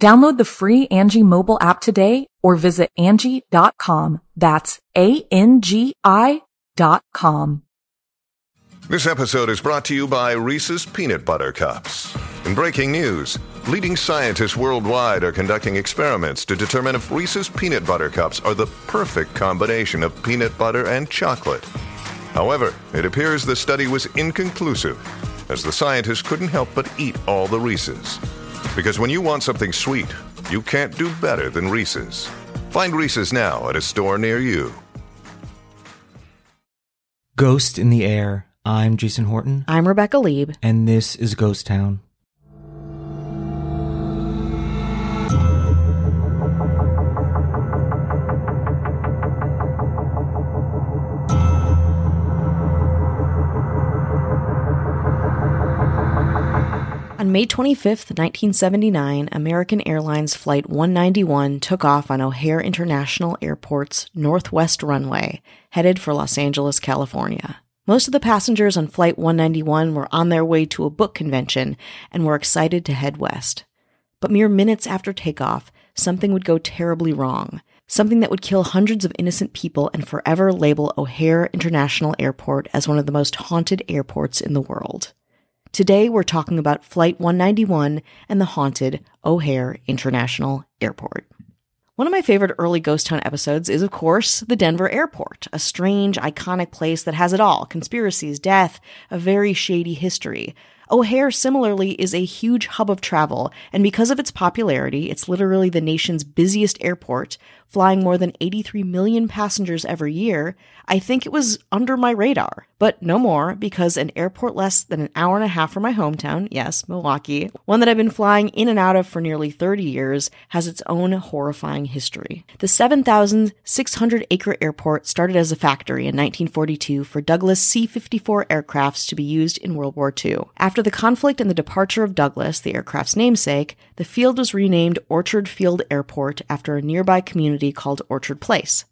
Download the free Angi mobile app today or visit Angi.com. That's A-N-G-I dot com. This episode is brought to you by Reese's Peanut Butter Cups. In breaking news, leading scientists worldwide are conducting experiments to determine if Reese's Peanut Butter Cups are the perfect combination of peanut butter and chocolate. However, it appears the study was inconclusive, as the scientists couldn't help but eat all the Reese's. Because when you want something sweet, you can't do better than Reese's. Find Reese's now at a store near you. Ghost in the Air. I'm Jason Horton, I'm Rebecca Leib. and this is Ghost Town. May 25th, 1979, American Airlines Flight 191 took off on O'Hare International Airport's Northwest runway, headed for Los Angeles, California. Most of the passengers on Flight 191 were on their way to a book convention and were excited to head west. But mere minutes after takeoff, something would go terribly wrong. Something that would kill hundreds of innocent people and forever label O'Hare International Airport as one of the most haunted airports in the world. Today, we're talking about Flight 191 and the haunted O'Hare International Airport. One of my favorite early Ghost Town episodes is, of course, the Denver airport, a strange, iconic place that has it all conspiracies, death, a very shady history. O'Hare, similarly, is a huge hub of travel, and because of its popularity, it's literally the nation's busiest airport, flying more than 83 million passengers every year. I think it was under my radar, but no more because an airport less than an hour and a half from my hometown, yes, Milwaukee, one that I've been flying in and out of for nearly 30 years, has its own horrifying history. The 7,600 acre airport started as a factory in 1942 for Douglas C 54 aircrafts to be used in World War II. After the conflict and the departure of Douglas, the aircraft's namesake, the field was renamed Orchard Field Airport after a nearby community called Orchard Place.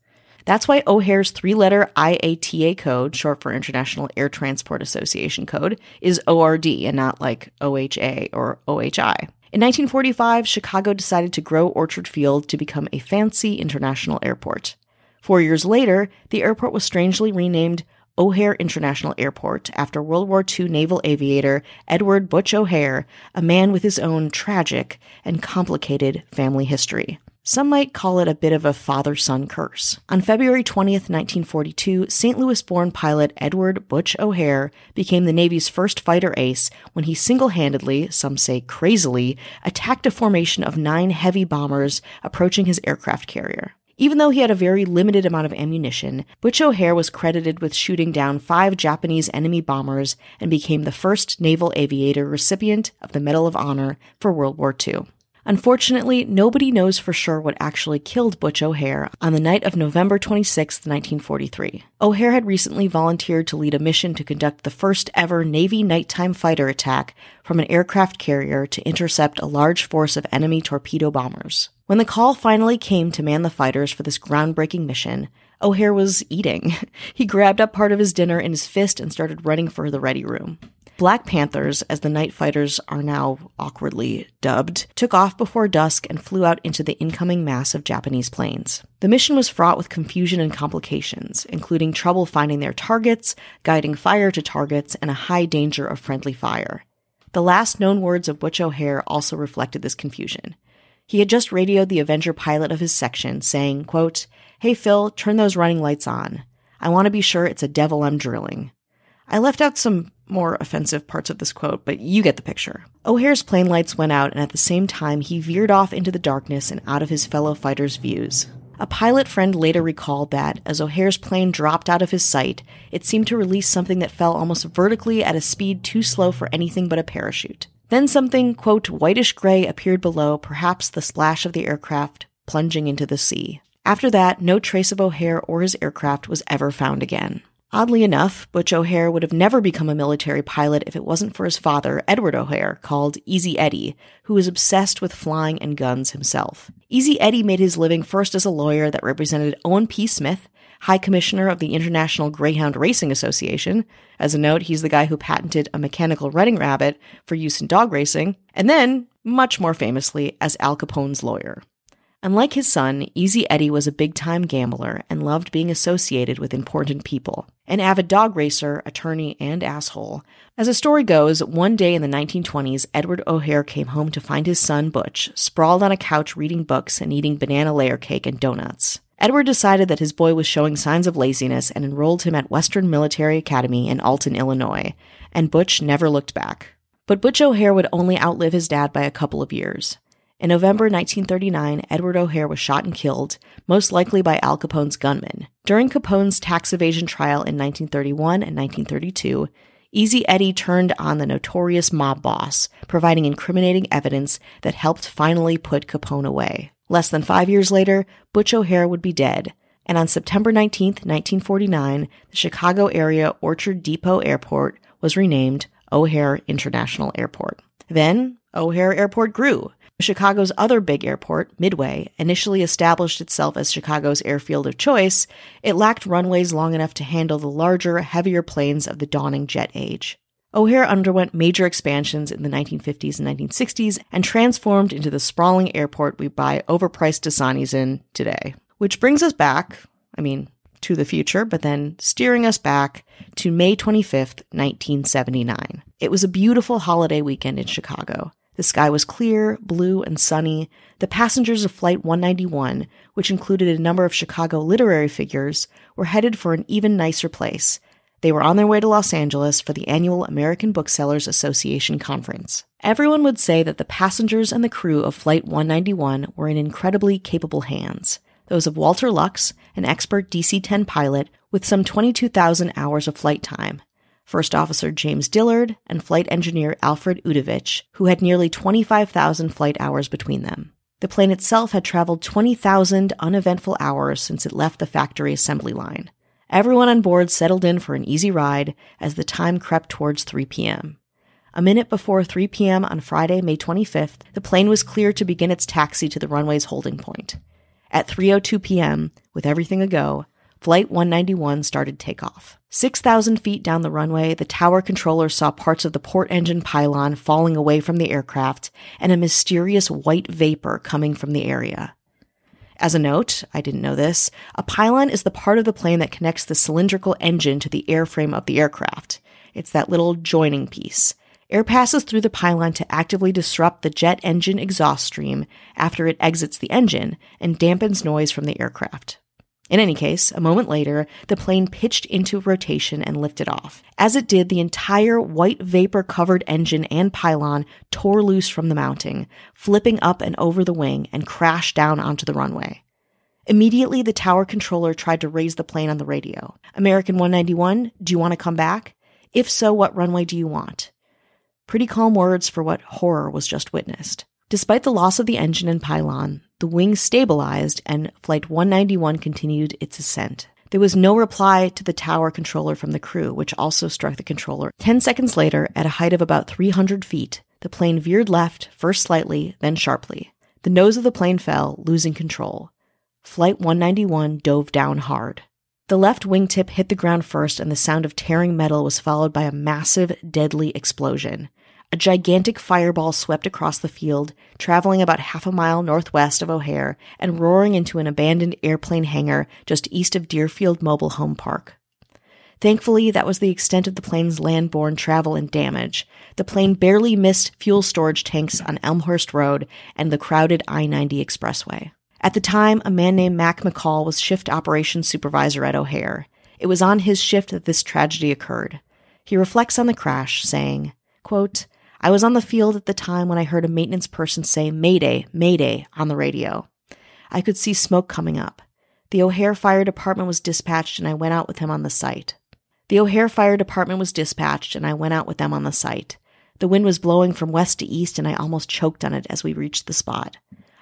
That's why O'Hare's three letter IATA code, short for International Air Transport Association code, is ORD and not like OHA or OHI. In 1945, Chicago decided to grow Orchard Field to become a fancy international airport. Four years later, the airport was strangely renamed O'Hare International Airport after World War II naval aviator Edward Butch O'Hare, a man with his own tragic and complicated family history. Some might call it a bit of a father son curse. On February 20th, 1942, St. Louis born pilot Edward Butch O'Hare became the Navy's first fighter ace when he single handedly, some say crazily, attacked a formation of nine heavy bombers approaching his aircraft carrier. Even though he had a very limited amount of ammunition, Butch O'Hare was credited with shooting down five Japanese enemy bombers and became the first naval aviator recipient of the Medal of Honor for World War II. Unfortunately, nobody knows for sure what actually killed Butch O'Hare on the night of November 26, 1943. O'Hare had recently volunteered to lead a mission to conduct the first ever Navy nighttime fighter attack from an aircraft carrier to intercept a large force of enemy torpedo bombers. When the call finally came to man the fighters for this groundbreaking mission, O'Hare was eating. He grabbed up part of his dinner in his fist and started running for the ready room. Black Panthers, as the night fighters are now awkwardly dubbed, took off before dusk and flew out into the incoming mass of Japanese planes. The mission was fraught with confusion and complications, including trouble finding their targets, guiding fire to targets, and a high danger of friendly fire. The last known words of Butch O'Hare also reflected this confusion. He had just radioed the Avenger pilot of his section, saying, quote, Hey Phil, turn those running lights on. I want to be sure it's a devil I'm drilling. I left out some more offensive parts of this quote, but you get the picture. O'Hare's plane lights went out, and at the same time, he veered off into the darkness and out of his fellow fighters' views. A pilot friend later recalled that, as O'Hare's plane dropped out of his sight, it seemed to release something that fell almost vertically at a speed too slow for anything but a parachute. Then something, quote, whitish gray appeared below, perhaps the splash of the aircraft plunging into the sea. After that, no trace of O'Hare or his aircraft was ever found again. Oddly enough, Butch O'Hare would have never become a military pilot if it wasn't for his father, Edward O'Hare, called Easy Eddie, who was obsessed with flying and guns himself. Easy Eddie made his living first as a lawyer that represented Owen P. Smith, High Commissioner of the International Greyhound Racing Association. As a note, he's the guy who patented a mechanical running rabbit for use in dog racing, and then, much more famously, as Al Capone's lawyer. Unlike his son, Easy Eddie was a big time gambler and loved being associated with important people. An avid dog racer, attorney, and asshole. As the story goes, one day in the 1920s, Edward O'Hare came home to find his son, Butch, sprawled on a couch reading books and eating banana layer cake and donuts. Edward decided that his boy was showing signs of laziness and enrolled him at Western Military Academy in Alton, Illinois, and Butch never looked back. But Butch O'Hare would only outlive his dad by a couple of years. In November 1939, Edward O'Hare was shot and killed, most likely by Al Capone's gunmen. During Capone's tax evasion trial in 1931 and 1932, Easy Eddie turned on the notorious mob boss, providing incriminating evidence that helped finally put Capone away. Less than five years later, Butch O'Hare would be dead, and on September 19, 1949, the Chicago area Orchard Depot Airport was renamed O'Hare International Airport. Then, O'Hare Airport grew, Chicago's other big airport, Midway, initially established itself as Chicago's airfield of choice, it lacked runways long enough to handle the larger, heavier planes of the dawning jet age. O'Hare underwent major expansions in the 1950s and 1960s and transformed into the sprawling airport we buy overpriced Dasanis in today. Which brings us back, I mean, to the future, but then steering us back to May 25th, 1979. It was a beautiful holiday weekend in Chicago. The sky was clear, blue, and sunny. The passengers of Flight 191, which included a number of Chicago literary figures, were headed for an even nicer place. They were on their way to Los Angeles for the annual American Booksellers Association conference. Everyone would say that the passengers and the crew of Flight 191 were in incredibly capable hands. Those of Walter Lux, an expert DC 10 pilot with some 22,000 hours of flight time, First Officer James Dillard, and Flight Engineer Alfred Udovich, who had nearly 25,000 flight hours between them. The plane itself had traveled 20,000 uneventful hours since it left the factory assembly line. Everyone on board settled in for an easy ride as the time crept towards 3 p.m. A minute before 3 p.m. on Friday, May 25th, the plane was cleared to begin its taxi to the runway's holding point. At 3:02 p.m., with everything ago, Flight 191 started takeoff. 6,000 feet down the runway, the tower controller saw parts of the port engine pylon falling away from the aircraft and a mysterious white vapor coming from the area. As a note, I didn't know this, a pylon is the part of the plane that connects the cylindrical engine to the airframe of the aircraft. It's that little joining piece. Air passes through the pylon to actively disrupt the jet engine exhaust stream after it exits the engine and dampens noise from the aircraft. In any case, a moment later, the plane pitched into rotation and lifted off. As it did, the entire white vapor covered engine and pylon tore loose from the mounting, flipping up and over the wing and crashed down onto the runway. Immediately, the tower controller tried to raise the plane on the radio. American 191, do you want to come back? If so, what runway do you want? Pretty calm words for what horror was just witnessed. Despite the loss of the engine and pylon, the wings stabilized and Flight 191 continued its ascent. There was no reply to the tower controller from the crew, which also struck the controller. Ten seconds later, at a height of about 300 feet, the plane veered left, first slightly, then sharply. The nose of the plane fell, losing control. Flight 191 dove down hard. The left wingtip hit the ground first, and the sound of tearing metal was followed by a massive, deadly explosion. A gigantic fireball swept across the field, traveling about half a mile northwest of O'Hare and roaring into an abandoned airplane hangar just east of Deerfield Mobile Home Park. Thankfully, that was the extent of the plane's landborne travel and damage. The plane barely missed fuel storage tanks on Elmhurst Road and the crowded I 90 expressway. At the time, a man named Mac McCall was shift operations supervisor at O'Hare. It was on his shift that this tragedy occurred. He reflects on the crash, saying, quote, I was on the field at the time when I heard a maintenance person say, Mayday, Mayday, on the radio. I could see smoke coming up. The O'Hare Fire Department was dispatched and I went out with him on the site. The O'Hare Fire Department was dispatched and I went out with them on the site. The wind was blowing from west to east and I almost choked on it as we reached the spot.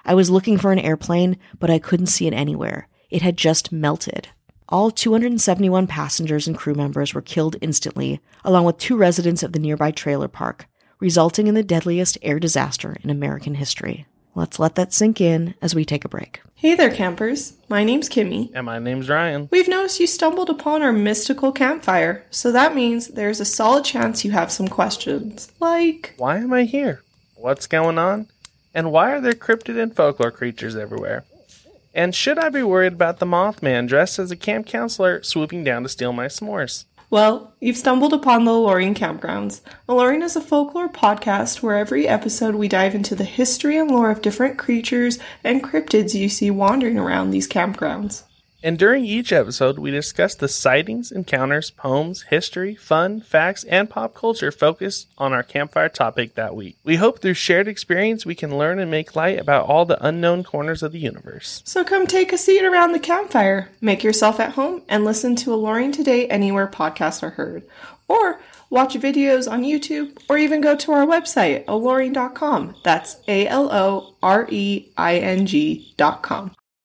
I was looking for an airplane, but I couldn't see it anywhere. It had just melted. All 271 passengers and crew members were killed instantly, along with two residents of the nearby trailer park, resulting in the deadliest air disaster in American history. Let's let that sink in as we take a break. Hey there, campers. My name's Kimmy. And my name's Ryan. We've noticed you stumbled upon our mystical campfire, so that means there's a solid chance you have some questions. Like, Why am I here? What's going on? And why are there cryptid and folklore creatures everywhere? And should I be worried about the Mothman dressed as a camp counselor swooping down to steal my s'mores? Well, you've stumbled upon the Lorien Campgrounds. Lorien is a folklore podcast where every episode we dive into the history and lore of different creatures and cryptids you see wandering around these campgrounds. And during each episode, we discuss the sightings, encounters, poems, history, fun, facts, and pop culture focused on our campfire topic that week. We hope through shared experience we can learn and make light about all the unknown corners of the universe. So come take a seat around the campfire, make yourself at home, and listen to Alluring Today anywhere podcasts are heard. Or watch videos on YouTube, or even go to our website, aloreing.com. That's A L O R E I N G.com.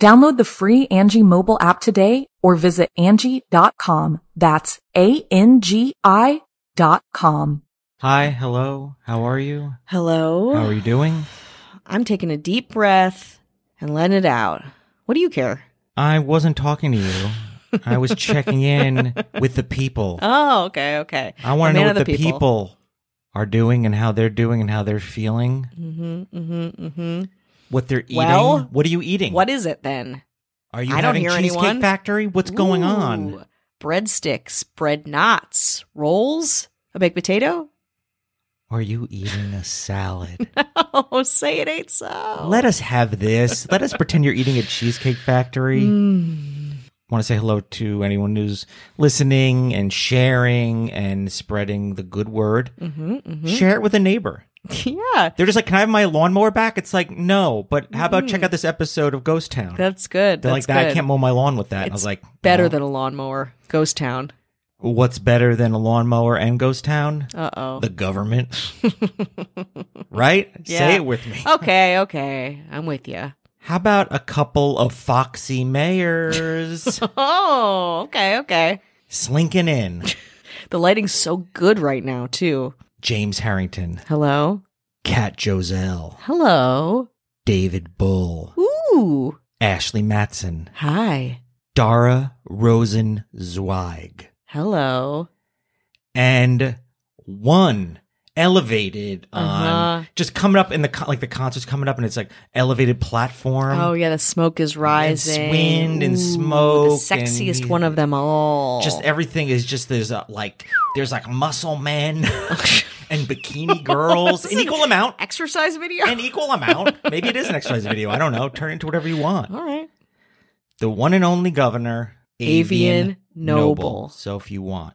Download the free Angi mobile app today or visit Angi.com. That's A-N-G-I dot com. Hi, hello, how are you? Hello? How are you doing? I'm taking a deep breath and letting it out. What do you care? I wasn't talking to you. I was checking in with the people. Oh, okay, okay. I want to know what of the people. are doing and how they're doing and how they're feeling, Mm-hmm, mm-hmm, mm-hmm. What they're eating. Well, what are you eating? What is it then? are you I don't hear Cheesecake anyone. Factory? What's going on? Breadsticks, bread knots, rolls, a baked potato? Are you eating a salad? Oh, say it ain't so. Let us have this. Let us pretend you're eating at Cheesecake Factory. Mm. want to say hello to anyone who's listening and sharing and spreading the good word. hmm hmm Share it with a neighbor. Yeah, They're just like, "Can I have my lawnmower back?" It's like, "No," but how about check out this episode of Ghost Town? that's good. They're that's like, "That good. I can't mow my lawn with that." And I was like, better "No." than a lawnmower. Ghost town. What's better than a lawnmower and Ghost Town? Uh oh. The government, right? Yeah. Say it with me. okay, okay. I'm with you. How about a couple of foxy mayors Oh, okay, okay. slinking in? The lighting's so good right now, too. James Harrington, Hello? Kat Joselle, Hello? David Bull, Ooh. Ashley Matson, Hi. Dara Rosen Zweig, Hello. and one elevated on Uh-huh. just coming up in the like the concert's coming up and it's like elevated platform. Oh, yeah, the smoke is rising. wind and Ooh, smoke The sexiest and- one of them all. Just everything is just there's a, like there's like muscle men and bikini girls in equal amount. exercise video? An equal amount. Maybe it is an exercise video. I don't know. Turn it into whatever you want. all right. The one and only governor, Avian Noble. So if you want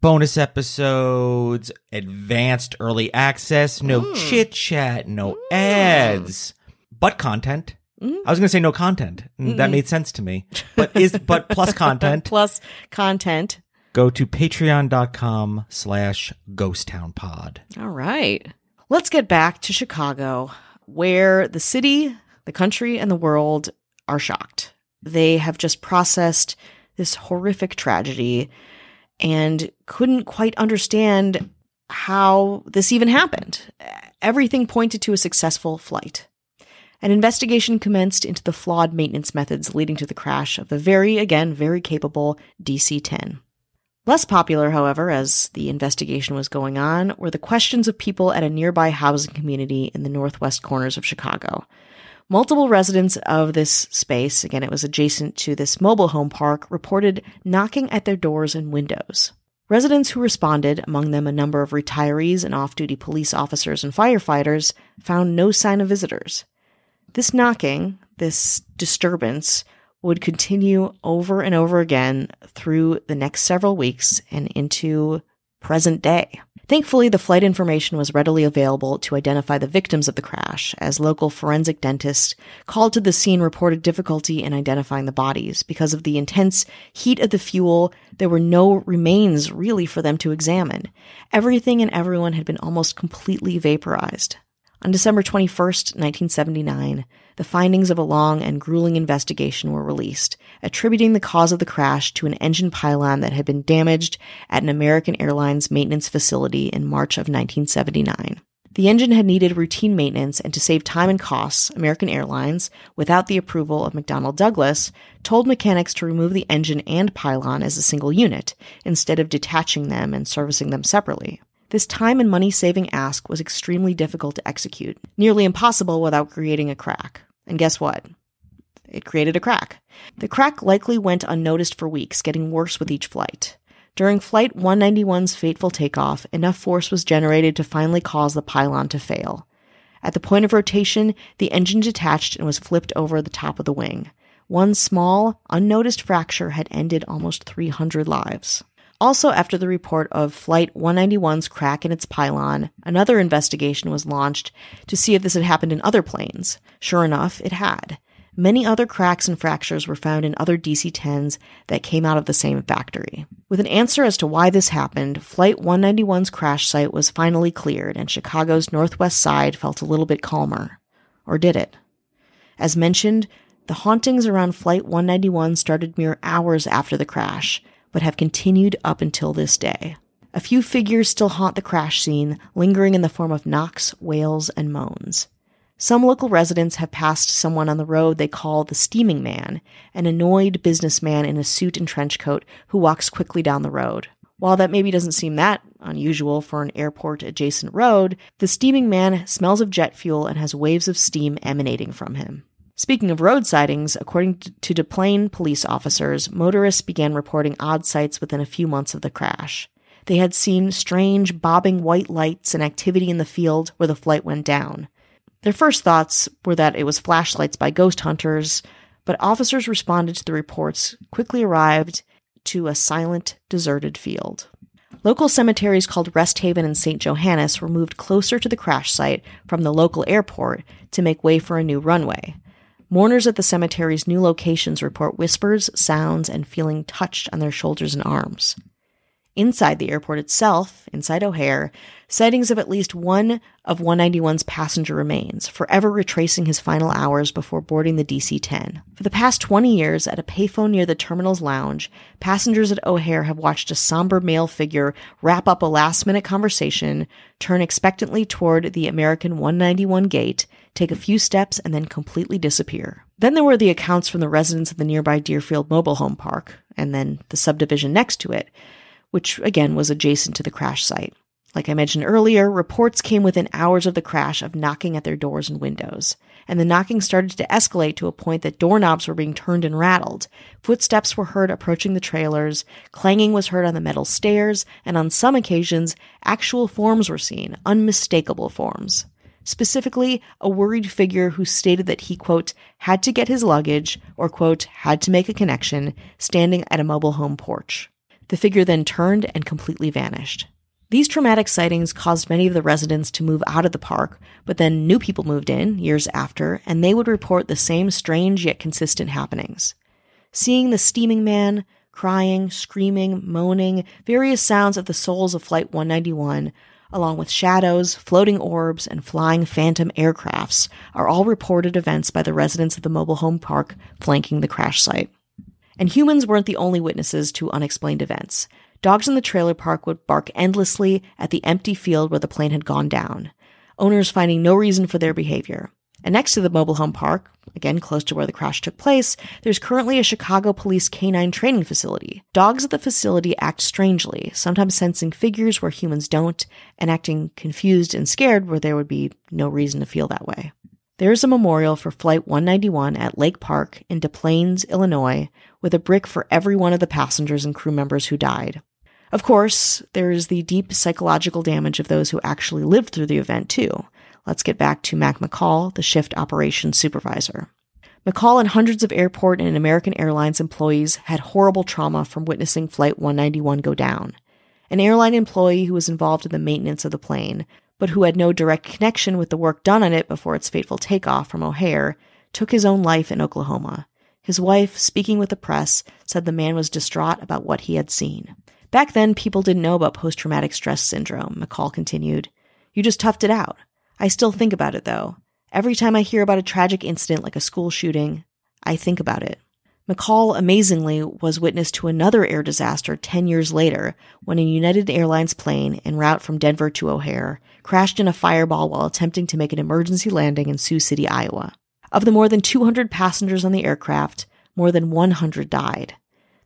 bonus episodes, advanced early access, no Hmm. chit chat, no ads, but content. Mm. I was going to say no content. That made sense to me. But is but plus content. Plus content. Go to patreon.com slash ghost town pod. All right. Let's get back to Chicago, where the city, the country, and the world are shocked. They have just processed this horrific tragedy and couldn't quite understand how this even happened. Everything pointed to a successful flight. An investigation commenced into the flawed maintenance methods leading to the crash of the very, again, very capable DC 10. Less popular, however, as the investigation was going on, were the questions of people at a nearby housing community in the northwest corners of Chicago. Multiple residents of this space, again, it was adjacent to this mobile home park, reported knocking at their doors and windows. Residents who responded, among them a number of retirees and off duty police officers and firefighters, found no sign of visitors. This knocking, this disturbance, would continue over and over again through the next several weeks and into present day. Thankfully, the flight information was readily available to identify the victims of the crash, as local forensic dentists called to the scene reported difficulty in identifying the bodies. Because of the intense heat of the fuel, there were no remains really for them to examine. Everything and everyone had been almost completely vaporized. On December 21st, 1979, the findings of a long and grueling investigation were released, attributing the cause of the crash to an engine pylon that had been damaged at an American Airlines maintenance facility in March of 1979. The engine had needed routine maintenance, and to save time and costs, American Airlines, without the approval of McDonnell Douglas, told mechanics to remove the engine and pylon as a single unit, instead of detaching them and servicing them separately. This time and money saving ask was extremely difficult to execute, nearly impossible without creating a crack. And guess what? It created a crack. The crack likely went unnoticed for weeks, getting worse with each flight. During Flight 191's fateful takeoff, enough force was generated to finally cause the pylon to fail. At the point of rotation, the engine detached and was flipped over the top of the wing. One small, unnoticed fracture had ended almost 300 lives. Also, after the report of Flight 191's crack in its pylon, another investigation was launched to see if this had happened in other planes. Sure enough, it had. Many other cracks and fractures were found in other DC 10s that came out of the same factory. With an answer as to why this happened, Flight 191's crash site was finally cleared, and Chicago's northwest side felt a little bit calmer. Or did it? As mentioned, the hauntings around Flight 191 started mere hours after the crash, but have continued up until this day. A few figures still haunt the crash scene, lingering in the form of knocks, wails, and moans. Some local residents have passed someone on the road they call the steaming man, an annoyed businessman in a suit and trench coat who walks quickly down the road. While that maybe doesn't seem that unusual for an airport adjacent road, the steaming man smells of jet fuel and has waves of steam emanating from him. Speaking of road sightings, according to Des Plaines police officers, motorists began reporting odd sights within a few months of the crash. They had seen strange, bobbing white lights and activity in the field where the flight went down. Their first thoughts were that it was flashlights by ghost hunters, but officers responded to the reports, quickly arrived to a silent, deserted field. Local cemeteries called Rest Haven and St. Johannes were moved closer to the crash site from the local airport to make way for a new runway. Mourners at the cemetery's new locations report whispers, sounds, and feeling touched on their shoulders and arms. Inside the airport itself, inside O'Hare, sightings of at least one of 191's passenger remains, forever retracing his final hours before boarding the DC 10. For the past 20 years, at a payphone near the terminal's lounge, passengers at O'Hare have watched a somber male figure wrap up a last minute conversation, turn expectantly toward the American 191 gate, take a few steps, and then completely disappear. Then there were the accounts from the residents of the nearby Deerfield Mobile Home Park, and then the subdivision next to it which again was adjacent to the crash site. Like I mentioned earlier, reports came within hours of the crash of knocking at their doors and windows. And the knocking started to escalate to a point that doorknobs were being turned and rattled. Footsteps were heard approaching the trailers, clanging was heard on the metal stairs, and on some occasions, actual forms were seen, unmistakable forms. Specifically, a worried figure who stated that he, quote, had to get his luggage, or, quote, had to make a connection, standing at a mobile home porch. The figure then turned and completely vanished. These traumatic sightings caused many of the residents to move out of the park, but then new people moved in years after, and they would report the same strange yet consistent happenings. Seeing the steaming man, crying, screaming, moaning, various sounds of the souls of Flight 191, along with shadows, floating orbs, and flying phantom aircrafts, are all reported events by the residents of the mobile home park flanking the crash site. And humans weren't the only witnesses to unexplained events. Dogs in the trailer park would bark endlessly at the empty field where the plane had gone down, owners finding no reason for their behavior. And next to the mobile home park, again close to where the crash took place, there's currently a Chicago police canine training facility. Dogs at the facility act strangely, sometimes sensing figures where humans don't, and acting confused and scared where there would be no reason to feel that way. There is a memorial for Flight 191 at Lake Park in Des Plaines, Illinois, with a brick for every one of the passengers and crew members who died. Of course, there is the deep psychological damage of those who actually lived through the event, too. Let's get back to Mac McCall, the shift operations supervisor. McCall and hundreds of airport and American Airlines employees had horrible trauma from witnessing Flight 191 go down. An airline employee who was involved in the maintenance of the plane, but who had no direct connection with the work done on it before its fateful takeoff from O'Hare, took his own life in Oklahoma. His wife, speaking with the press, said the man was distraught about what he had seen. Back then, people didn't know about post traumatic stress syndrome, McCall continued. You just toughed it out. I still think about it, though. Every time I hear about a tragic incident like a school shooting, I think about it. McCall, amazingly, was witness to another air disaster 10 years later when a United Airlines plane en route from Denver to O'Hare crashed in a fireball while attempting to make an emergency landing in Sioux City, Iowa. Of the more than 200 passengers on the aircraft, more than 100 died.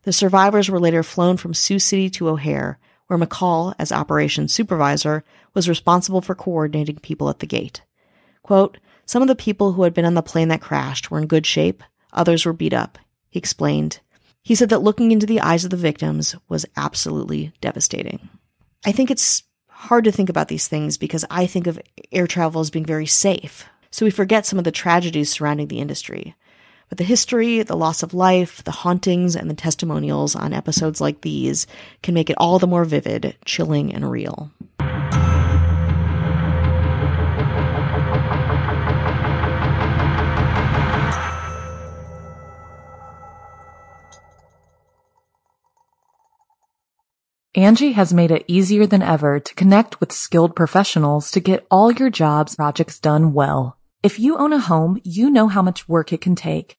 The survivors were later flown from Sioux City to O'Hare, where McCall, as operations supervisor, was responsible for coordinating people at the gate. Quote, Some of the people who had been on the plane that crashed were in good shape, others were beat up, he explained. He said that looking into the eyes of the victims was absolutely devastating. I think it's hard to think about these things because I think of air travel as being very safe. So we forget some of the tragedies surrounding the industry. But the history, the loss of life, the hauntings, and the testimonials on episodes like these can make it all the more vivid, chilling, and real. Angi has made it easier than ever to connect with skilled professionals to get all your jobs projects done well. If you own a home, you know how much work it can take